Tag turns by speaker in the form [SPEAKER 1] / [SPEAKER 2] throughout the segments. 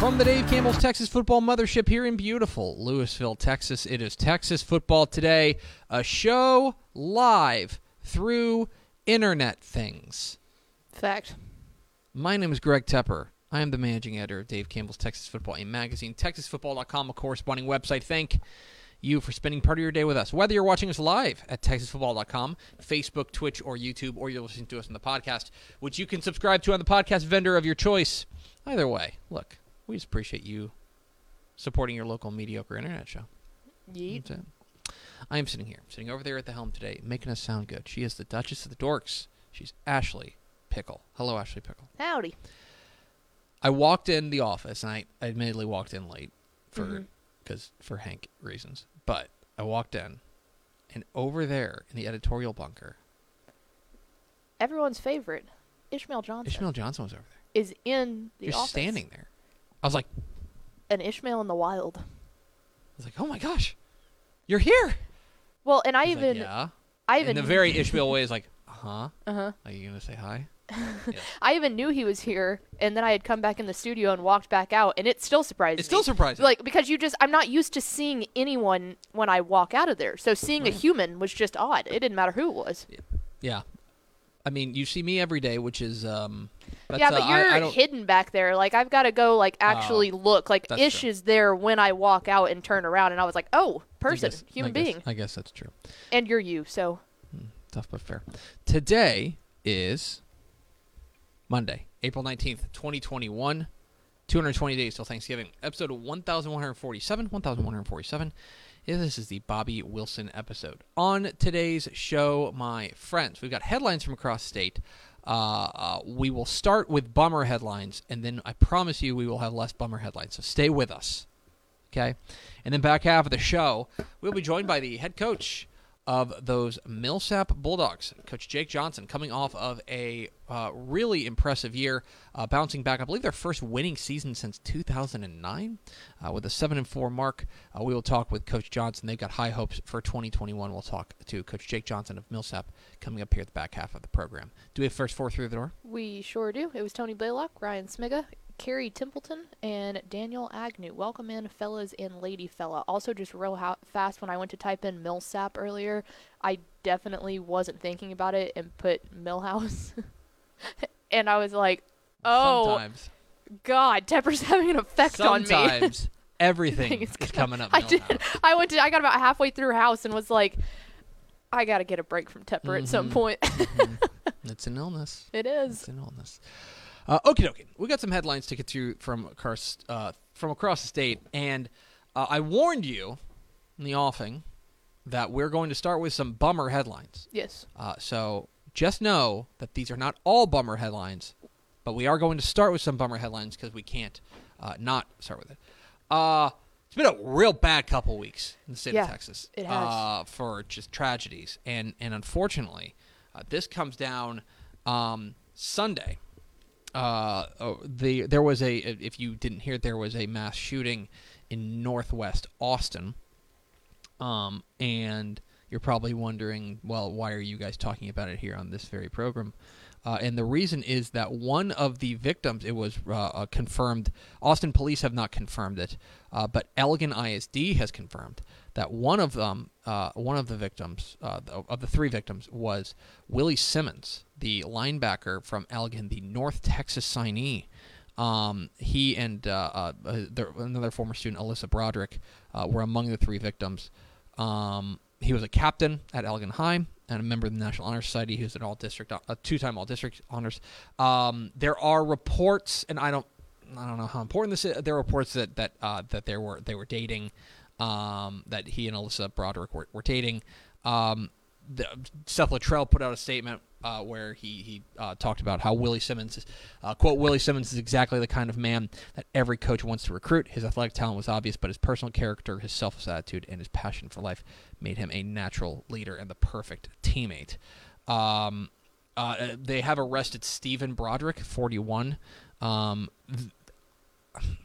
[SPEAKER 1] From the Dave Campbell's Texas Football Mothership here in beautiful Lewisville, Texas, it is Texas Football Today, a show live through internet things.
[SPEAKER 2] Fact.
[SPEAKER 1] My name is Greg Tepper. I am the managing editor of Dave Campbell's Texas Football a magazine, texasfootball.com, a corresponding website. Thank you for spending part of your day with us. Whether you're watching us live at texasfootball.com, Facebook, Twitch, or YouTube, or you're listening to us on the podcast, which you can subscribe to on the podcast vendor of your choice. Either way, look, we just appreciate you supporting your local mediocre internet show.
[SPEAKER 2] Yeet.
[SPEAKER 1] I am sitting here, sitting over there at the helm today, making us sound good. She is the Duchess of the Dorks. She's Ashley Pickle. Hello, Ashley Pickle.
[SPEAKER 2] Howdy.
[SPEAKER 1] I walked in the office, and I admittedly walked in late for
[SPEAKER 2] mm-hmm.
[SPEAKER 1] because for Hank reasons. But I walked in, and over there in the editorial bunker,
[SPEAKER 2] Everyone's favorite, Ishmael Johnson,
[SPEAKER 1] Ishmael Johnson was over there,
[SPEAKER 2] is in the
[SPEAKER 1] just
[SPEAKER 2] office.
[SPEAKER 1] standing there. I was like,
[SPEAKER 2] An Ishmael in the wild.
[SPEAKER 1] I was like, oh my gosh, you're here.
[SPEAKER 2] Well, and I
[SPEAKER 1] like,
[SPEAKER 2] even,
[SPEAKER 1] yeah.
[SPEAKER 2] I
[SPEAKER 1] in the very Ishmael way is like, uh huh.
[SPEAKER 2] uh huh.
[SPEAKER 1] Are you gonna say hi?
[SPEAKER 2] I even knew he was here, and then I had come back in the studio and walked back out, and it still surprised
[SPEAKER 1] It's
[SPEAKER 2] me.
[SPEAKER 1] still surprising.
[SPEAKER 2] like because you just I'm not used to seeing anyone when I walk out of there. So seeing a human was just odd. It didn't matter who it was.
[SPEAKER 1] yeah. I mean, you see me every day, which is um. That's,
[SPEAKER 2] yeah, but
[SPEAKER 1] uh,
[SPEAKER 2] you're
[SPEAKER 1] I don't-
[SPEAKER 2] hidden back there. Like I've got to go like actually look. Like Ish
[SPEAKER 1] true.
[SPEAKER 2] is there when I walk out and turn around, and I was like, oh,
[SPEAKER 1] I
[SPEAKER 2] person,
[SPEAKER 1] guess-
[SPEAKER 2] human
[SPEAKER 1] I guess-
[SPEAKER 2] being,
[SPEAKER 1] I guess that's true.
[SPEAKER 2] and you're you. So
[SPEAKER 1] Tough but fair. Today is Monday, April 19th, 2021. 220 days till Thanksgiving. Episode 1147. 1147. This is the Bobby Wilson episode. On today's show, my friends, we've got headlines from across state. Uh, uh, we will start with bummer headlines, and then I promise you we will have less bummer headlines. So stay with us. Okay? And then back half of the show, we'll be joined by the head coach of those Millsap Bulldogs, Coach Jake Johnson, coming off of a uh, really impressive year, uh, bouncing back. I believe their first winning season since 2009, uh, with a seven and four mark. Uh, we will talk with Coach Johnson. They've got high hopes for 2021. We'll talk to Coach Jake Johnson of Millsap coming up here at the back half of the program. Do we have first four through the door?
[SPEAKER 2] we sure do. It was Tony Blaylock, Ryan Smiga, Carrie Templeton, and Daniel Agnew. Welcome in, fellas and lady fella. Also, just real ho- fast, when I went to type in Millsap earlier, I definitely wasn't thinking about it and put Millhouse. and I was like, oh,
[SPEAKER 1] Sometimes.
[SPEAKER 2] God, Tepper's having an effect on me.
[SPEAKER 1] Sometimes everything is coming up.
[SPEAKER 2] I did. I went to. I got about halfway through house and was like, I gotta get a break from Tepper at some
[SPEAKER 1] Mhm.
[SPEAKER 2] point.
[SPEAKER 1] It's an illness.
[SPEAKER 2] it is.
[SPEAKER 1] It's an illness. Uh, okie dokie. We got some headlines to get to from across uh, from across the state, and uh, I warned you in the offing that we're going to start with some bummer headlines.
[SPEAKER 2] Yes.
[SPEAKER 1] Uh, so just know that these are not all bummer headlines, but we are going to start with some bummer headlines because we can't uh, not start with it. Uh, it's been a real bad couple weeks in the state
[SPEAKER 2] Yeah,
[SPEAKER 1] of Texas.
[SPEAKER 2] it has.
[SPEAKER 1] Uh, for just tragedies, and and unfortunately, uh, this comes down um, Sunday. Uh, oh, the there was a if you didn't hear, there was a mass shooting in Northwest Austin. Um, and you're probably wondering, well, why are you guys talking about it here on this very program? Uh, and the reason is that one of the victims, it was uh, uh, confirmed, Austin police have not confirmed it, uh, but Elgin ISD has confirmed that one of them, uh, one of the victims, uh, of the three victims, was Willie Simmons, the linebacker from Elgin, the North Texas signee. Um, he and another former student, Alyssa Broderick, were among the three victims. Um, he was a captain at Elgin High and a member of the National Honor Society. He was an all district, a two-time all district honors. Um, there are reports, and I don't, I don't know how important this is. There are reports that that uh, that they were they were dating, um, that he and Alyssa Broderick were, were dating. Um, the, Seth Littrell put out a statement uh, where he he uh, talked about how Willie Simmons is, uh, quote Willie Simmons is exactly the kind of man that every coach wants to recruit. His athletic talent was obvious, but his personal character, his selfless attitude, and his passion for life made him a natural leader and the perfect teammate. Um, uh, they have arrested Stephen Broderick, 41. Um,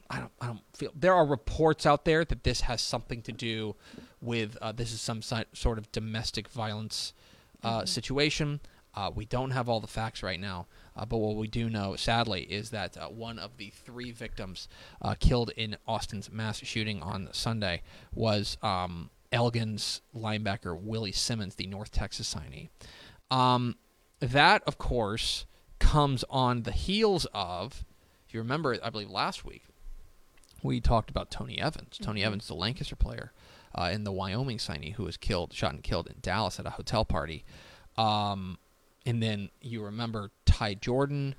[SPEAKER 1] I don't, I don't feel there are reports out there that this has something to do with uh, this is some sort of domestic violence uh, mm-hmm. situation. Uh, we don't have all the facts right now, uh, but what we do know, sadly, is that uh, one of the three victims uh, killed in Austin's mass shooting on Sunday was um, Elgin's linebacker Willie Simmons, the North Texas signee. Um, that, of course, comes on the heels of, you remember, I believe last week, we talked about Tony Evans. Tony mm-hmm. Evans, the Lancaster player, uh, in the Wyoming signee who was killed, shot and killed in Dallas at a hotel party. Um, and then you remember Ty Jordan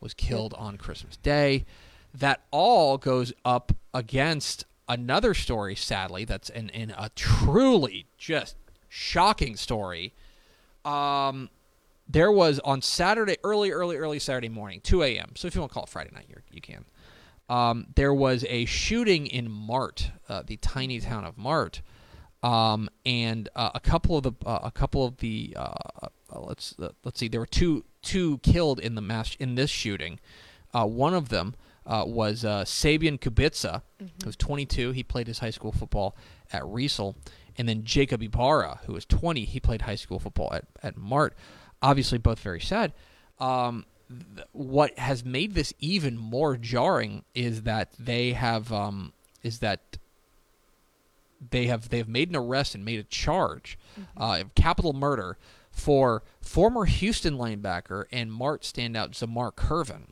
[SPEAKER 1] was killed on Christmas Day. That all goes up against another story, sadly, that's in, in a truly just shocking story. Um, there was on Saturday, early, early, early Saturday morning, 2 a.m. So if you want to call it Friday night, you can. Um, there was a shooting in Mart, uh, the tiny town of Mart, um, and uh, a couple of the uh, a couple of the uh, uh, let's uh, let's see, there were two two killed in the mass in this shooting. one of them was Sabian Kubica, mm-hmm. who was 22. He played his high school football at Riesel, and then Jacob Ibarra, who was 20. He played high school football at at Mart. Obviously, both very sad. Um, what has made this even more jarring is that they have um, is that they have they have made an arrest and made a charge mm-hmm. uh, of capital murder for former Houston linebacker and Mart standout Zamar Curvin.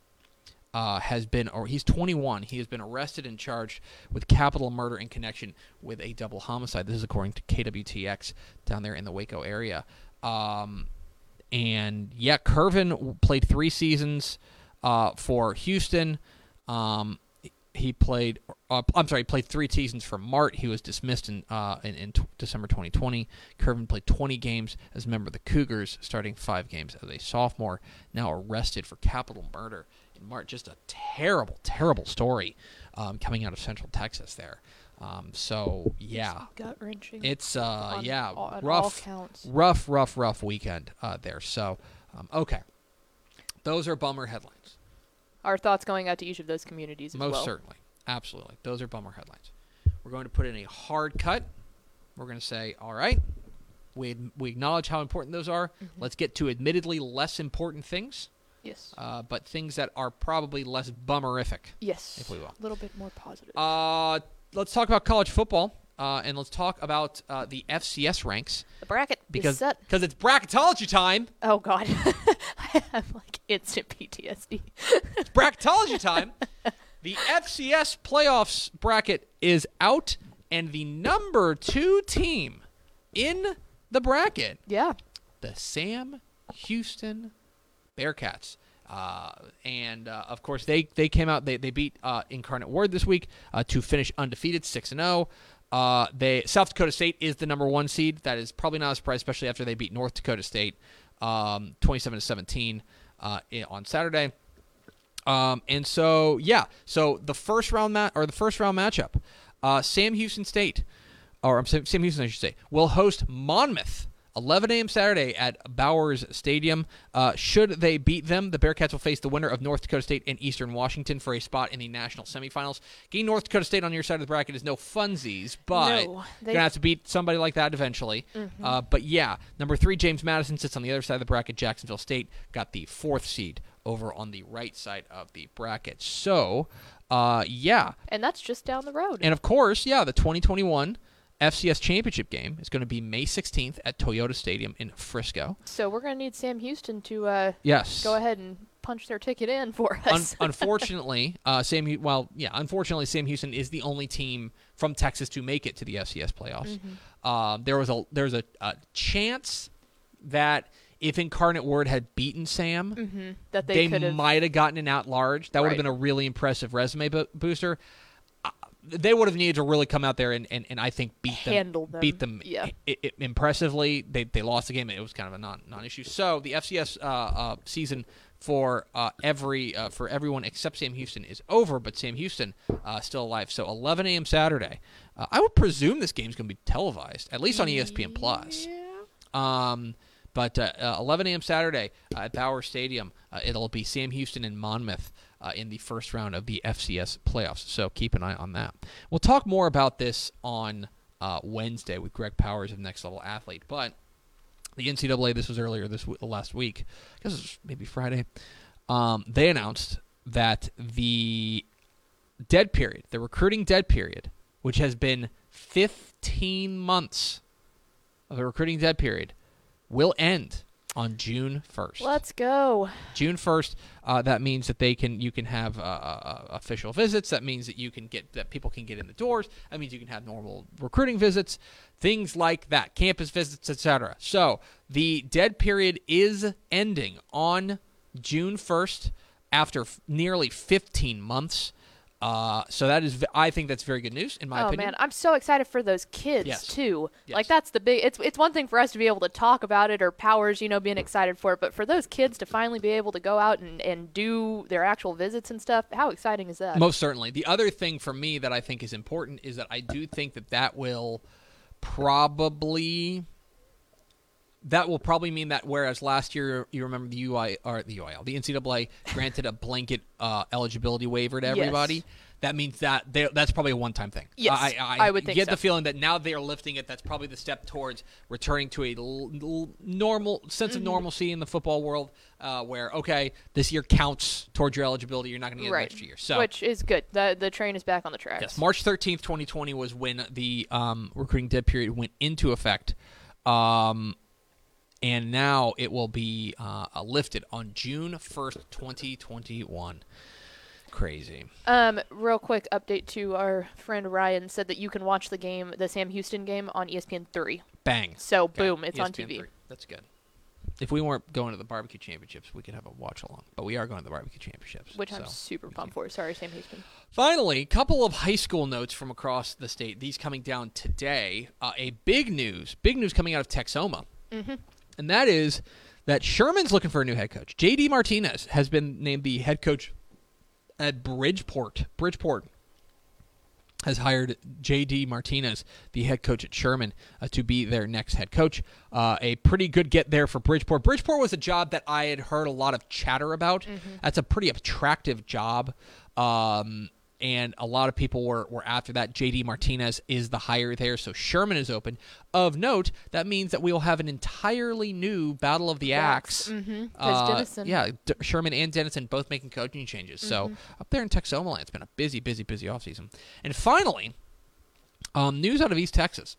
[SPEAKER 1] Uh, has been, or he's 21. He has been arrested and charged with capital murder in connection with a double homicide. This is according to KWTX down there in the Waco area. Um, and yeah, Curvin played three seasons uh, for Houston. Um, he played. Uh, I'm sorry, he played three seasons for Mart. He was dismissed in uh, in, in t- December 2020. Curvin played 20 games as a member of the Cougars, starting five games as a sophomore. Now arrested for capital murder in Mart. Just a terrible, terrible story um, coming out of Central Texas there. Um, so yeah,
[SPEAKER 2] gut wrenching.
[SPEAKER 1] It's uh on, yeah all, rough, rough, rough, rough weekend uh, there. So um, okay, those are bummer headlines.
[SPEAKER 2] Our thoughts going out to each of those communities.
[SPEAKER 1] Most
[SPEAKER 2] well.
[SPEAKER 1] certainly, absolutely. Those are bummer headlines. We're going to put in a hard cut. We're going to say, all right, we we acknowledge how important those are. Mm-hmm. Let's get to admittedly less important things.
[SPEAKER 2] Yes.
[SPEAKER 1] Uh, but things that are probably less bummerific.
[SPEAKER 2] Yes.
[SPEAKER 1] If we will.
[SPEAKER 2] A little bit more positive.
[SPEAKER 1] Uh, let's talk about college football. Uh, and let's talk about uh, the FCS ranks.
[SPEAKER 2] The bracket
[SPEAKER 1] because because it's bracketology time.
[SPEAKER 2] Oh God, I have like instant PTSD.
[SPEAKER 1] it's bracketology time. The FCS playoffs bracket is out, and the number two team in the bracket,
[SPEAKER 2] yeah,
[SPEAKER 1] the Sam Houston Bearcats. Uh, and uh, of course, they, they came out. They, they beat uh, Incarnate Word this week uh, to finish undefeated, six and zero. Oh. Uh, they South Dakota State is the number one seed. That is probably not a surprise, especially after they beat North Dakota State, um, twenty-seven to seventeen uh, on Saturday. Um, and so yeah, so the first round mat or the first round matchup, Sam Houston State, or Sam Houston I should say, will host Monmouth 11 a.m. Saturday at Bowers Stadium. Uh, should they beat them, the Bearcats will face the winner of North Dakota State and Eastern Washington for a spot in the national semifinals. Getting North Dakota State on your side of the bracket is no funsies, but
[SPEAKER 2] No,
[SPEAKER 1] you're
[SPEAKER 2] Mm-hmm.
[SPEAKER 1] gonna have to beat somebody like that eventually. Uh, but yeah, number three, James Madison sits on the other side of the bracket. Jacksonville State got the fourth seed over on the right side of the bracket. So, uh, yeah,
[SPEAKER 2] And that's just down the road.
[SPEAKER 1] and of course, yeah, the 2021 FCS championship game is going to be May 16th at Toyota Stadium in Frisco.
[SPEAKER 2] so we're going to need Sam Houston to uh,
[SPEAKER 1] Yes.
[SPEAKER 2] go ahead and punch their ticket in for
[SPEAKER 1] Un-
[SPEAKER 2] us.
[SPEAKER 1] unfortunately, uh, Sam. Well, yeah. Unfortunately, Sam Houston is the only team from Texas to make it to the FCS playoffs.
[SPEAKER 2] Mm-hmm.
[SPEAKER 1] Uh, there was a there's a, a chance that if Incarnate Word had beaten Sam,
[SPEAKER 2] Mhm. That they,
[SPEAKER 1] they, might have gotten an at large. That would have been a really impressive resume bo- booster. They would have needed to really come out there and, and, and I think beat them,
[SPEAKER 2] Handle them.
[SPEAKER 1] beat them
[SPEAKER 2] Yeah.
[SPEAKER 1] i- i- impressively. They they lost the game. It was kind of a non non issue. So the FCS uh, uh, season for uh, every uh, for everyone except Sam Houston is over, but Sam Houston uh, still alive. So 11 a.m. Saturday. Uh, I would presume this game's going to be televised, at least on ESPN Plus. Yeah. Um, but uh, uh, 11 a.m. Saturday uh, at Bowers Stadium, uh, it'll be Sam Houston and Monmouth uh, in the first round of the FCS playoffs. So keep an eye on that. We'll talk more about this on uh, Wednesday with Greg Powers of Next Level Athlete. But the NCAA, this was earlier this w- last week, I guess it was maybe Friday. Um, they announced that the dead period, the recruiting dead period, which has been 15 months of the recruiting dead period, will end on June 1st.
[SPEAKER 2] Let's go.
[SPEAKER 1] June 1st, uh, that means that they can you can have uh, uh, official visits. That means that you can get that people can get in the doors. That means you can have normal recruiting visits, things like that, campus visits, etc. So the dead period is ending on June 1st after f- nearly 15 months. Uh, so that is, I think that's very good news in my
[SPEAKER 2] oh
[SPEAKER 1] opinion.
[SPEAKER 2] man, I'm so excited for those kids
[SPEAKER 1] Yes.
[SPEAKER 2] too.
[SPEAKER 1] Yes.
[SPEAKER 2] Like that's the big. It's it's one thing for us to be able to talk about it or powers, you know, being excited for it, but for those kids to finally be able to go out and and do their actual visits and stuff, how exciting is that?
[SPEAKER 1] Most certainly. The other thing for me that I think is important is that I do think that that will probably that will probably mean that whereas last year you remember the UI or the UIL, the NCAA granted a blanket uh, eligibility waiver to
[SPEAKER 2] Yes.
[SPEAKER 1] everybody. That means that that's probably a one-time thing.
[SPEAKER 2] Yes,
[SPEAKER 1] I, I,
[SPEAKER 2] I would think
[SPEAKER 1] get
[SPEAKER 2] so.
[SPEAKER 1] the feeling that now they are lifting it. That's probably the step towards returning to a l- l- normal sense
[SPEAKER 2] Mm-hmm.
[SPEAKER 1] of normalcy in the football world, uh, where okay, this year counts towards your eligibility. You're not going to get
[SPEAKER 2] right.
[SPEAKER 1] extra year. So
[SPEAKER 2] Which is good. The the train is back on the tracks.
[SPEAKER 1] Yes, March 13th, 2020 was when the um, recruiting dead period went into effect. Um, and now it will be uh, lifted on June 1st, 2021. Crazy.
[SPEAKER 2] Um, real quick update to our friend Ryan said that you can watch the game, the Sam Houston game, on ESPN three.
[SPEAKER 1] Bang.
[SPEAKER 2] So
[SPEAKER 1] Okay,
[SPEAKER 2] boom, it's on TV.
[SPEAKER 1] three. That's good. If we weren't going to the barbecue championships, we could have a watch along. But we are going to the barbecue championships.
[SPEAKER 2] Which I'm super pumped for. Sorry, Sam Houston.
[SPEAKER 1] Finally, a couple of high school notes from across the state. These coming down today. Uh, a big news, big news coming out of Texoma,
[SPEAKER 2] Mm-hmm.
[SPEAKER 1] And that is that Sherman's looking for a new head coach. J.D. Martinez has been named the head coach at Bridgeport. Bridgeport has hired J.D. Martinez, the head coach at Sherman, uh, to be their next head coach. Uh, a pretty good get there for Bridgeport. Bridgeport was a job that I had heard a lot of chatter about. That's a pretty attractive job. Um, and a lot of people were, were after that. JD Martinez is the hire there, so Sherman is open. Of note, that means that we will have an entirely new Battle of the Axe.
[SPEAKER 2] Mm-hmm.
[SPEAKER 1] Uh, yeah, D- Sherman and Denison both making coaching changes. So up there in Texoma, land, it's been a busy, busy, busy offseason. And finally, um, news out of East Texas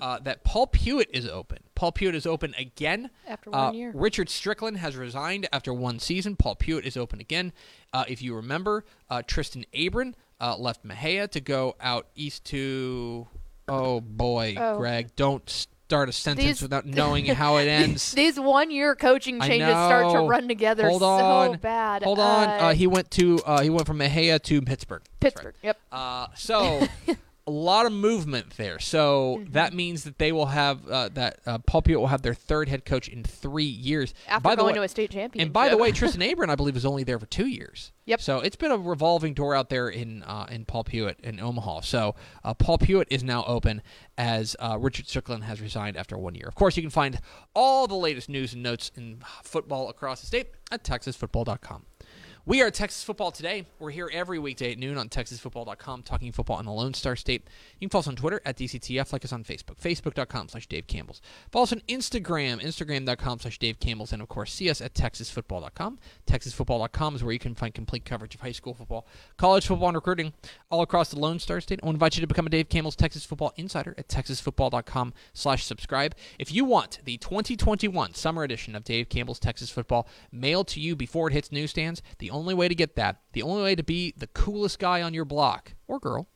[SPEAKER 1] uh, that Paul Pewitt is open. Paul Pewitt is open again.
[SPEAKER 2] After
[SPEAKER 1] Uh,
[SPEAKER 2] one year.
[SPEAKER 1] Richard Strickland has resigned after one season. Paul Pewitt is open again. Uh, if you remember, uh, Tristan Abram uh, left Mexia to go out east to. Oh boy,
[SPEAKER 2] Oh.
[SPEAKER 1] Greg, don't start a sentence
[SPEAKER 2] These-
[SPEAKER 1] without knowing how it ends.
[SPEAKER 2] These one year coaching changes start to run together
[SPEAKER 1] Hold
[SPEAKER 2] so
[SPEAKER 1] on.
[SPEAKER 2] bad.
[SPEAKER 1] Hold on.
[SPEAKER 2] Uh,
[SPEAKER 1] Uh, he went to uh, he went from Mexia to Pittsburgh. That's right.
[SPEAKER 2] Pittsburgh. Yep.
[SPEAKER 1] Uh, so a lot of movement there. So
[SPEAKER 2] Mm-hmm.
[SPEAKER 1] that means that they will have uh, that uh, Paul Pewitt will have their third head coach in three years.
[SPEAKER 2] After
[SPEAKER 1] by
[SPEAKER 2] going
[SPEAKER 1] way,
[SPEAKER 2] to a state championship.
[SPEAKER 1] and by the way, Tristan Abram, I believe, was only there for two years.
[SPEAKER 2] Yep.
[SPEAKER 1] So it's been a revolving door out there in uh, in Paul Pewitt in Omaha. So uh, Paul Pewitt is now open as uh, Richard Strickland has resigned after one year. Of course, you can find all the latest news and notes in football across the state at TexasFootball.com. We are Texas Football Today. We're here every weekday at noon on TexasFootball.com, talking football in the Lone Star State. You can follow us on Twitter at DCTF, like us on Facebook, Facebook.com slash Dave Campbell's. Follow us on Instagram, Instagram.com slash Dave Campbell's, and of course, see us at TexasFootball.com. TexasFootball.com is where you can find complete coverage of high school football, college football, and recruiting all across the Lone Star State. I want to invite you to become a Dave Campbell's Texas Football Insider at TexasFootball.com slash subscribe. If you want the 2021 summer edition of Dave Campbell's Texas Football mailed to you before it hits newsstands, the only way to get that, the only way to be the coolest guy on your block or girl,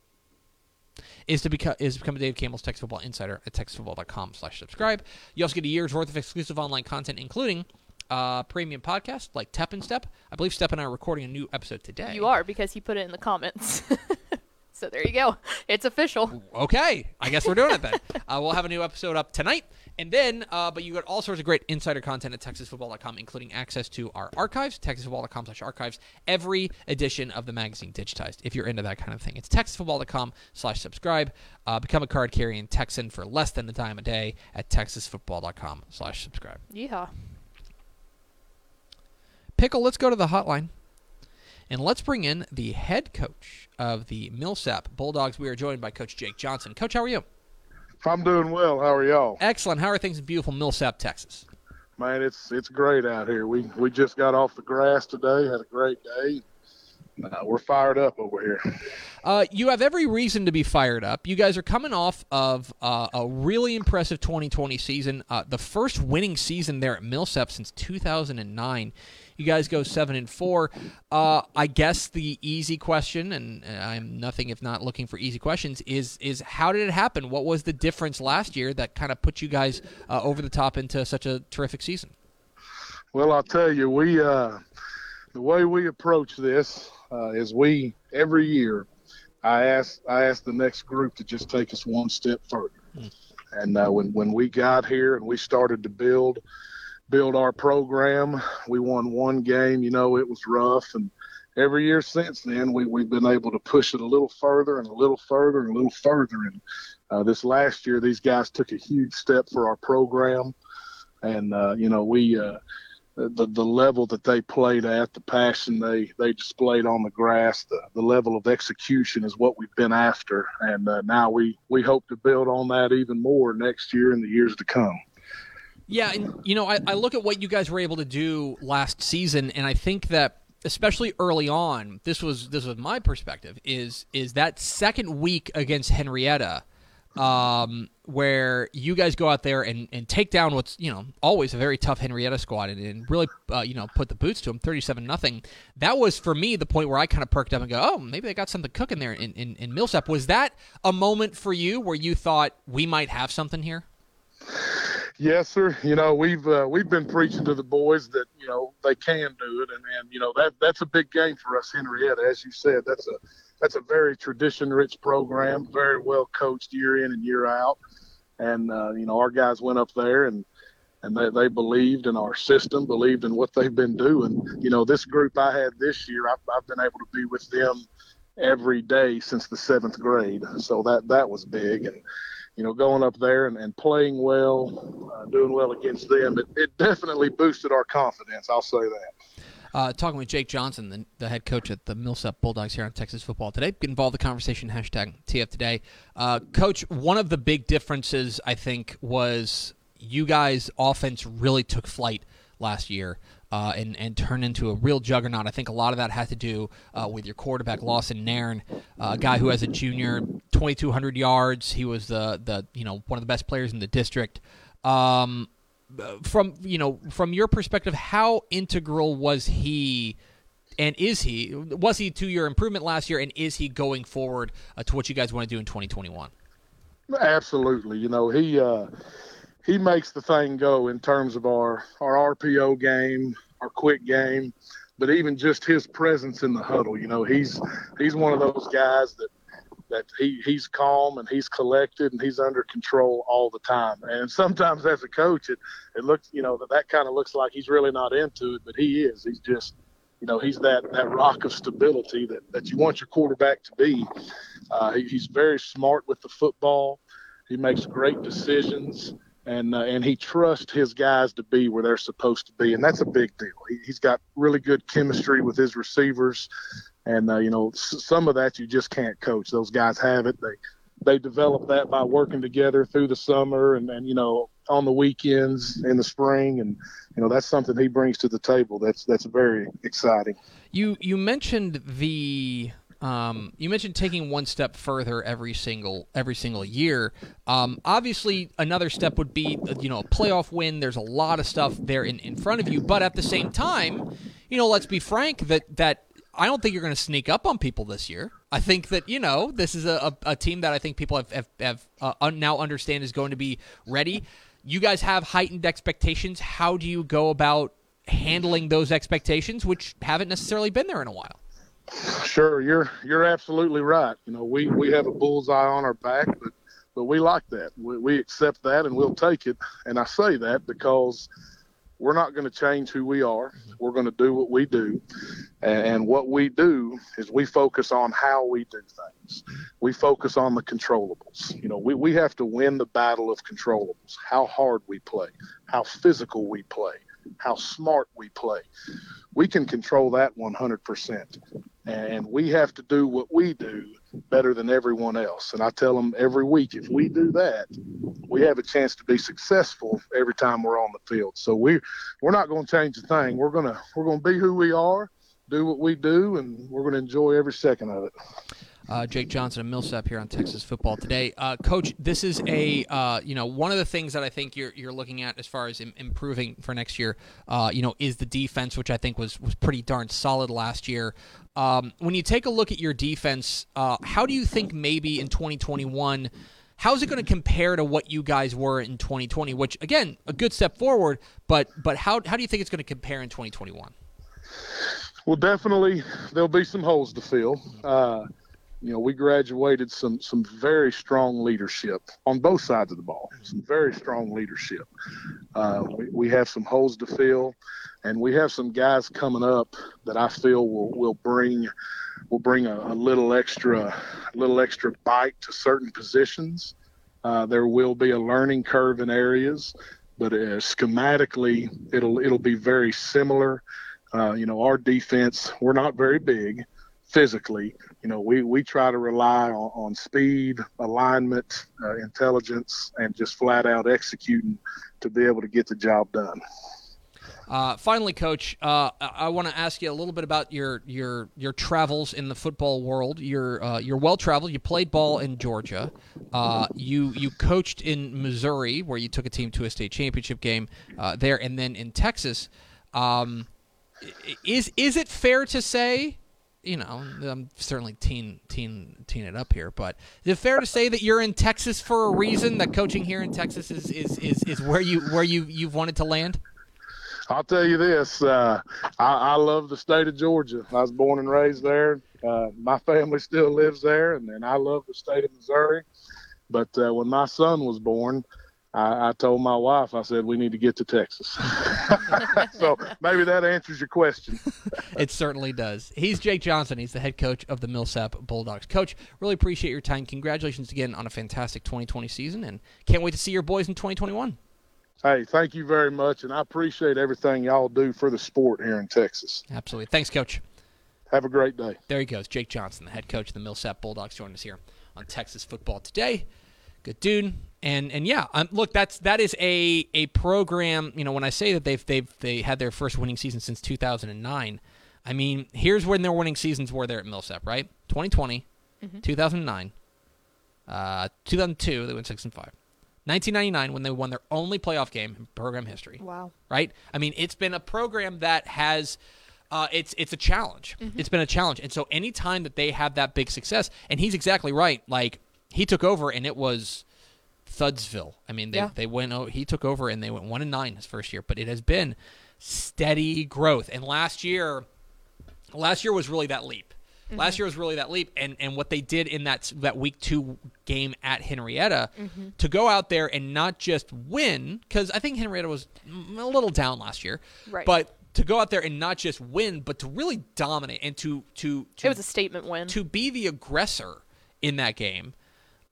[SPEAKER 1] is to become is to become a Dave Campbell's Texas Football Insider at texasfootball.com slash subscribe. You also get a year's worth of exclusive online content, including uh, premium podcasts like Tep and Step. I believe Step and I are recording a new episode today.
[SPEAKER 2] You are because he put it in the comments. so there you go. It's official.
[SPEAKER 1] Okay, I guess we're doing it then. uh, we'll have a new episode up tonight, and then, uh, but you got all sorts of great insider content at TexasFootball.com, including access to our archives, TexasFootball.com slash archives, Every edition of the magazine digitized. If you're into that kind of thing, it's TexasFootball.com slash subscribe. Uh, become a card carrying Texan for less than a dime a day at TexasFootball.com slash subscribe.
[SPEAKER 2] Yeah.
[SPEAKER 1] Pickle, let's go to the hotline. And let's bring in the head coach of the Millsap Bulldogs. We are joined by Coach Jake Johnson. Coach, how are you?
[SPEAKER 3] I'm doing well. How are y'all?
[SPEAKER 1] Excellent. How are things in beautiful Millsap, Texas?
[SPEAKER 3] Man, it's it's great out here. We we just got off the grass today. Had a great day. Uh, we're fired up over here.
[SPEAKER 1] Uh, you have every reason to be fired up. You guys are coming off of uh, a really impressive 2020 season, uh, the first winning season there at Millsap since 2009. You guys go seven and four. Uh, I guess the easy question, and I'm nothing if not looking for easy questions, is is how did it happen? What was the difference last year that kind of put you guys uh, over the top into such a terrific season?
[SPEAKER 3] Well, I'll tell you, we uh, the way we approach this uh, is we every year. I ask I ask the next group to just take us one step further. And uh, when when we got here and we started to build build our program, we won one game. You know, it was rough, and every year since then, we we've been able to push it a little further and a little further and a little further. And uh, this last year, these guys took a huge step for our program, and uh, you know we. Uh, the, the level that they played at, the passion they, they displayed on the grass, the, the level of execution is what we've been after. And uh, now we, we hope to build on that even more next year and the years to come.
[SPEAKER 1] Yeah, and you know, I, I look at what you guys were able to do last season, and I think that especially early on, this was this was my perspective is is that second week against Henrietta, um, where you guys go out there and, and take down what's you know always a very tough Henrietta squad and, and really uh, you know put the boots to them thirty seven nothing. That was for me the point where I kind of perked up and go, oh maybe they got something cooking there in, in, in Millsap. Was that a moment for you where you thought we might have something here?
[SPEAKER 3] Yes, sir. You know, we've uh, we've been preaching to the boys that you know they can do it, and, and you know that that's a big game for us, Henrietta. As you said, that's a that's a very tradition-rich program, very well coached year in and year out, and uh, you know our guys went up there and and they, they believed in our system, believed in what they've been doing. You know, this group I had this year, I've, I've been able to be with them every day since the seventh grade, so that that was big and you know, going up there and, and playing well, uh, doing well against them, it, it definitely boosted our confidence. I'll say that.
[SPEAKER 1] Uh, talking with Jake Johnson, the, the, head coach at the Millsap Bulldogs here on Texas Football Today. Get involved in the conversation, hashtag TF Today. Uh, coach, one of the big differences, I think, was you guys' offense really took flight last year. Uh, and, and turn into a real juggernaut. I think a lot of that had to do uh, with your quarterback Lawson Nairn, uh, a guy who has a junior 2,200 yards. He was the the you know one of the best players in the district. Um, from you know from your perspective, how integral was he? And is he was he to your improvement last year? And is he going forward uh, to what you guys want to do in 2021?
[SPEAKER 3] Absolutely. You know he uh, he makes the thing go in terms of our our RPO game, our quick game, but even just his presence in the huddle. You know, he's he's one of those guys that that he, he's calm and he's collected and he's under control all the time. And sometimes as a coach, it, it looks, you know, that, that kind of looks like he's really not into it, but he is. He's just, you know, he's that, that rock of stability that, that you want your quarterback to be. Uh, he, he's very smart with the football. He makes great decisions and uh, and he trusts his guys to be where they're supposed to be, and that's a big deal. He, has got really good chemistry with his receivers, and uh, you know s- some of that you just can't coach. Those guys have it. They they develop that by working together through the summer and, and you know on the weekends in the spring, and you know that's something he brings to the table. That's that's very exciting.
[SPEAKER 1] You you mentioned the um, you mentioned taking one step further every single every single year. Um, obviously, another step would be you know a playoff win. There's a lot of stuff there in, in front of you, but at the same time, you know, let's be frank that that I don't think you're going to sneak up on people this year. I think that you know this is a, a, a team that I think people have have, have uh, now understand is going to be ready. You guys have heightened expectations. How do you go about handling those expectations, which haven't necessarily been there in a while?
[SPEAKER 3] Sure, you're you're absolutely right. You know, we we have a bullseye on our back, but but we like that. We, we accept that, and we'll take it. And I say that because we're not going to change who we are. Mm-hmm. We're going to do what we do, and, and what we do is we focus on how we do things. We focus on the controllables. You know, we we have to win the battle of controllables. How hard we play, how physical we play, how smart we play. We can control that 100% and we have to do what we do better than everyone else. And I tell them every week, if we do that, we have a chance to be successful every time we're on the field. So we we're not going to change a thing. We're gonna we're gonna be who we are, do what we do, and we're going to enjoy every second of it.
[SPEAKER 1] Uh, Jake Johnson of Millsap here on Texas Football Today. Uh, Coach, this is a uh, you know one of the things that I think you're you're looking at as far as Im- improving for next year. Uh, you know, is the defense, which I think was was pretty darn solid last year. Um, when you take a look at your defense, uh, how do you think maybe in 2021? How's it going to compare to what you guys were in 2020? Which again, a good step forward, but but how how do you think it's going to compare in 2021?
[SPEAKER 3] Well, definitely there'll be some holes to fill. You know, we graduated some some very strong leadership on both sides of the ball. Some very strong leadership. Uh, we, we have some holes to fill, and we have some guys coming up that I feel will will bring will bring a, a little extra a little extra bite to certain positions. Uh, there will be a learning curve in areas, but uh, schematically it'll it'll be very similar. Uh, you know, our defense we're not very big physically. You know, we, we try to rely on, on speed, alignment, uh, intelligence, and just flat out executing to be able to get the job done.
[SPEAKER 1] Uh, finally, Coach, uh, I want to ask you a little bit about your your your travels in the football world. You're uh, you're well traveled. You played ball in Georgia. Uh, you you coached in Missouri, where you took a team to a state championship game uh, there, and then in Texas. Um, is is it fair to say you know, I'm certainly teen, teen, teen it up here, but is it fair to say that you're in Texas for a reason? That coaching here in Texas is is, is, is where you where you you've wanted to land.
[SPEAKER 3] I'll tell you this: uh, I, I love the state of Georgia. I was born and raised there. Uh, my family still lives there, and, and I love the state of Missouri. But uh, when my son was born, I, I, told my wife, I said, we need to get to Texas. so maybe that answers your question.
[SPEAKER 1] it certainly does. He's Jake Johnson. He's the head coach of the Millsap Bulldogs. Coach, really appreciate your time. Congratulations again on a fantastic 2020 season, and can't wait to see your boys in 2021.
[SPEAKER 3] Hey, thank you very much, and I appreciate everything y'all do for the sport here in Texas.
[SPEAKER 1] Absolutely. Thanks, Coach.
[SPEAKER 3] Have a great day.
[SPEAKER 1] There he goes, Jake Johnson, the head coach of the Millsap Bulldogs, joining us here on Texas Football Today. Good dude and and yeah, um, look, that's that is a a program. You know, when I say that they've they've they had their first winning season since 2009, I mean, here's when their winning seasons were there at Millsap, right? 2020, mm-hmm. 2009, uh, 2002 they went six and five. 1999 when they won their only playoff game in program history.
[SPEAKER 2] Wow.
[SPEAKER 1] Right? I mean, it's been a program that has uh, it's it's a challenge. Mm-hmm. It's been a challenge. And so anytime that they have that big success, and he's exactly right. Like he took over and it was Thudsville. I mean, they yeah. they went. Oh, he took over and they went one and nine his first year, but it has been steady growth. And last year, last year was really that leap. Mm-hmm. Last year was really that leap, and and what they did in that that week two game at Henrietta mm-hmm. to go out there and not just win because I think Henrietta was a little down last year,
[SPEAKER 2] Right.
[SPEAKER 1] but to go out there and not just win, but to really dominate and to to to
[SPEAKER 2] It was a statement win.
[SPEAKER 1] to be the aggressor in that game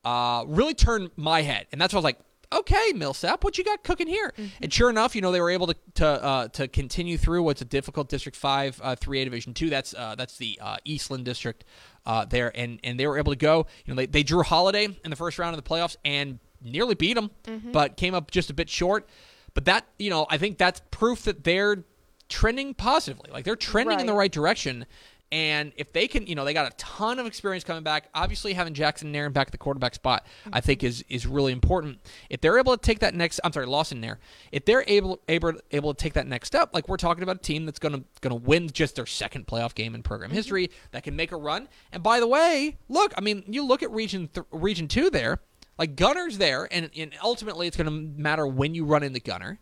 [SPEAKER 1] uh, really turned my head, and that's why I was like, okay, Millsap, what you got cooking here? And sure enough, you know they were able to to uh, to continue through what's a difficult District Five, uh, Three A Division Two. That's uh, that's the uh, Eastland District uh, there, and and they were able to go. You know they they drew Holliday in the first round of the playoffs and nearly beat them, but came up just a bit short. But that you know I think that's proof that they're trending positively. Like they're trending in the
[SPEAKER 2] Right.
[SPEAKER 1] right direction. And if they can, you know, they got a ton of experience coming back. Obviously, having Jackson Nairn back at the quarterback spot, I mm-hmm. think is is really important. If they're able to take that next, I'm sorry, Lawson Nair. If they're able able able to take that next step, like we're talking about a team that's gonna gonna win just their second playoff game in program mm-hmm. history, that can make a run. And by the way, look, I mean, you look at region th- region two there, like Gunter's there, and, and ultimately it's gonna matter when you run into Gunner.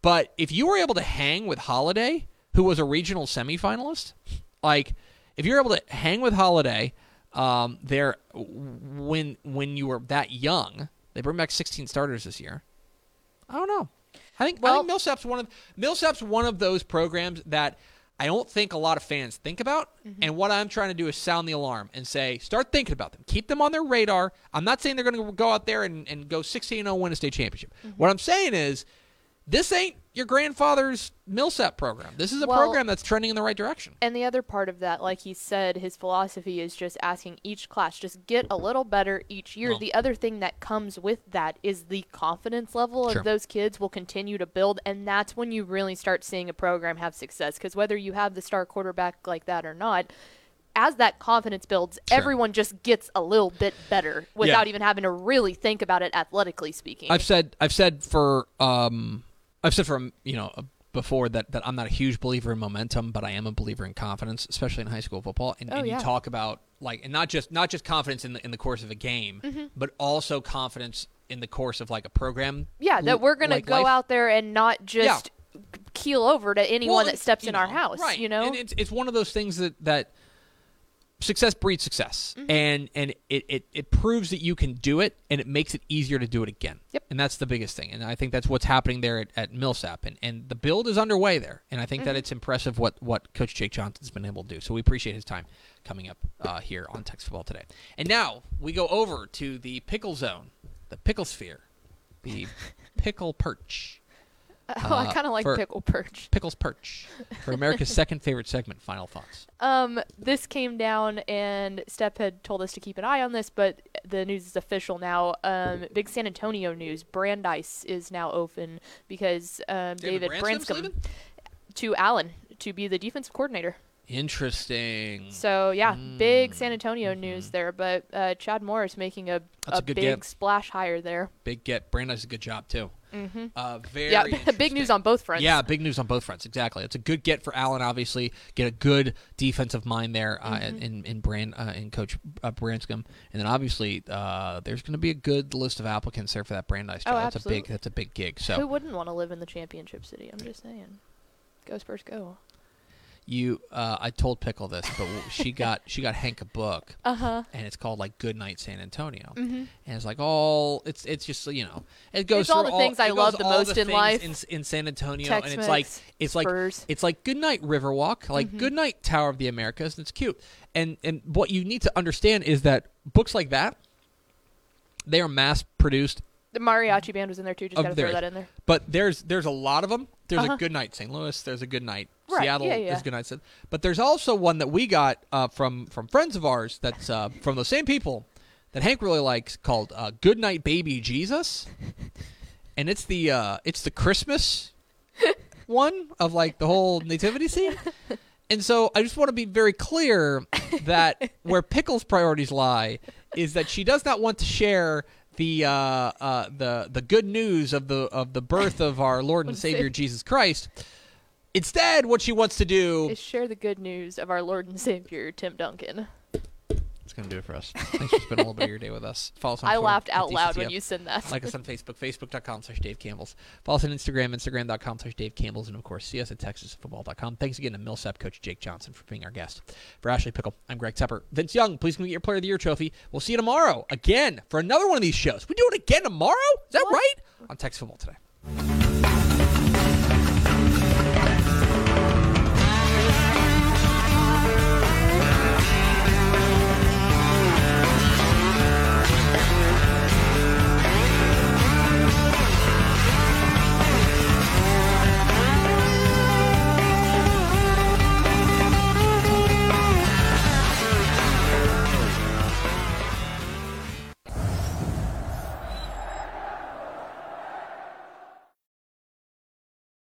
[SPEAKER 1] But if you were able to hang with Holliday, who was a regional semifinalist, like if you're able to hang with Holliday, um, there when when you were that young, they bring back 16 starters this year. I don't know. I think I
[SPEAKER 2] Well-
[SPEAKER 1] think Millsap's one of Millsap's one of those programs that I don't think a lot of fans think about. And what I'm trying to do is sound the alarm and say, start thinking about them. Keep them on their radar. I'm not saying they're going to go out there and, and go 16 0 win a state championship. What I'm saying is, this ain't your grandfather's Millsap program. This is a
[SPEAKER 2] Well-
[SPEAKER 1] program that's trending in the right direction.
[SPEAKER 2] And the other part of that, like he said, his philosophy is just asking each class just get a little better each year.
[SPEAKER 1] Well-
[SPEAKER 2] the other thing that comes with that is the confidence level
[SPEAKER 1] Sure.
[SPEAKER 2] of those kids will continue to build, and that's when you really start seeing a program have success. Because whether you have the star quarterback like that or not. As that confidence builds,
[SPEAKER 1] Sure.
[SPEAKER 2] everyone just gets a little bit better without even having to really think about it athletically speaking.
[SPEAKER 1] I've said I've said for um I've said from you know before that that I'm not a huge believer in momentum, but I am a believer in confidence, especially in high school football. And,
[SPEAKER 2] Oh,
[SPEAKER 1] and
[SPEAKER 2] yeah.
[SPEAKER 1] you talk about like and not just not just confidence in the in the course of a game,
[SPEAKER 2] Mm-hmm.
[SPEAKER 1] but also confidence in the course of like a program.
[SPEAKER 2] yeah, that we're gonna
[SPEAKER 1] like
[SPEAKER 2] go
[SPEAKER 1] life.
[SPEAKER 2] out there and not just keel over to anyone
[SPEAKER 1] Well,
[SPEAKER 2] that steps in our house.
[SPEAKER 1] right?
[SPEAKER 2] You know,
[SPEAKER 1] and it's it's one of those things that that success breeds success,
[SPEAKER 2] Mm-hmm.
[SPEAKER 1] and and it, it it proves that you can do it, and it makes it easier to do it again.
[SPEAKER 2] Yep.
[SPEAKER 1] And that's the biggest thing, and I think that's what's happening there at, at Millsap, and and the build is underway there, and I think
[SPEAKER 2] Mm-hmm.
[SPEAKER 1] that it's impressive what what Coach Jake Johnson's been able to do. So we appreciate his time coming up uh, here on Texas Football today. And now we go over to the pickle zone, the pickle sphere, the pickle perch.
[SPEAKER 2] oh, I
[SPEAKER 1] uh,
[SPEAKER 2] kind of like
[SPEAKER 1] for-
[SPEAKER 2] pickle perch.
[SPEAKER 1] Pickles Perch for America's second favorite segment. Final thoughts.
[SPEAKER 2] Um, this came down, and Step had told us to keep an eye on this, but the news is official now. Um, big San Antonio news: Brandeis is now open because um, David,
[SPEAKER 1] Branscom's
[SPEAKER 2] Branscombe
[SPEAKER 1] leaving?
[SPEAKER 2] to Allen to be the defensive coordinator.
[SPEAKER 1] Interesting.
[SPEAKER 2] So yeah, big San Antonio news there. But uh, Chad Morris making a,
[SPEAKER 1] mm-hmm. That's
[SPEAKER 2] a,
[SPEAKER 1] a good
[SPEAKER 2] big
[SPEAKER 1] get.
[SPEAKER 2] splash hire there.
[SPEAKER 1] Big get. Brandon does a good job too. Mm-hmm. Uh, very
[SPEAKER 2] yeah, big news on both fronts.
[SPEAKER 1] Yeah, big news on both fronts. Exactly. It's a good get for Allen. Obviously, get a good defensive mind there uh,
[SPEAKER 2] Mm-hmm.
[SPEAKER 1] in in Brand uh, in Coach uh, Branscombe, and then obviously uh, there's going to be a good list of applicants there for that Brandeis job.
[SPEAKER 2] Oh,
[SPEAKER 1] that's a big
[SPEAKER 2] absolutely.
[SPEAKER 1] that's a big gig. So Who
[SPEAKER 2] wouldn't want to live in the championship city? I'm just saying. Go Spurs, go.
[SPEAKER 1] You, uh, I told Pickle this, but she got she got Hank a book.
[SPEAKER 2] Uh huh.
[SPEAKER 1] and it's called like Good Night San Antonio,
[SPEAKER 2] Mhm.
[SPEAKER 1] and it's like all it's it's just you know it goes
[SPEAKER 2] It's all the things I love the
[SPEAKER 1] all
[SPEAKER 2] most in life.
[SPEAKER 1] in, in San Antonio, and it's
[SPEAKER 2] Tex-Mex,
[SPEAKER 1] like it's like
[SPEAKER 2] Spurs.
[SPEAKER 1] it's like Good Night Riverwalk, like
[SPEAKER 2] Mm-hmm.
[SPEAKER 1] Good Night Tower of the Americas, and it's cute. And and what you need to understand is that books like that, they are mass produced
[SPEAKER 2] The mariachi band was in there too. Just gotta throw that in there.
[SPEAKER 1] but there's there's a lot of them. There's
[SPEAKER 2] Uh-huh.
[SPEAKER 1] a Good Night St. Louis. There's a Good Night
[SPEAKER 2] Right,
[SPEAKER 1] Seattle.
[SPEAKER 2] yeah, yeah.
[SPEAKER 1] A Good Night. But there's also one that we got uh, from from friends of ours. That's uh, from those same people that Hank really likes, called uh, Good Night Baby Jesus, and it's the uh, it's the Christmas one of like the whole nativity scene. And so I just want to be very clear that where Pickle's priorities lie is that she does not want to share the uh, uh, the the good news of the of the birth of our Lord and Savior Jesus Christ. Instead, what she wants to do
[SPEAKER 2] Is share the good news of our Lord and Savior Tim Duncan.
[SPEAKER 1] That's going to do it for us. Thanks for spending a little bit of your day with us. Follow us on
[SPEAKER 2] I
[SPEAKER 1] Twitter
[SPEAKER 2] laughed out loud when you said that.
[SPEAKER 1] Like us on Facebook, facebook.com slash Dave Campbell's. Follow us on Instagram, instagram.com slash Dave Campbell's. And of course, see us at texasfootball.com. Thanks again to Millsap coach Jake Johnson for being our guest. For Ashley Pickle, I'm Greg Tepper. Vince Young, please come get your Player of the Year trophy. We'll see you tomorrow again for another one of these shows. We do it again tomorrow? Is that
[SPEAKER 2] What?
[SPEAKER 1] right? On Texas Football today.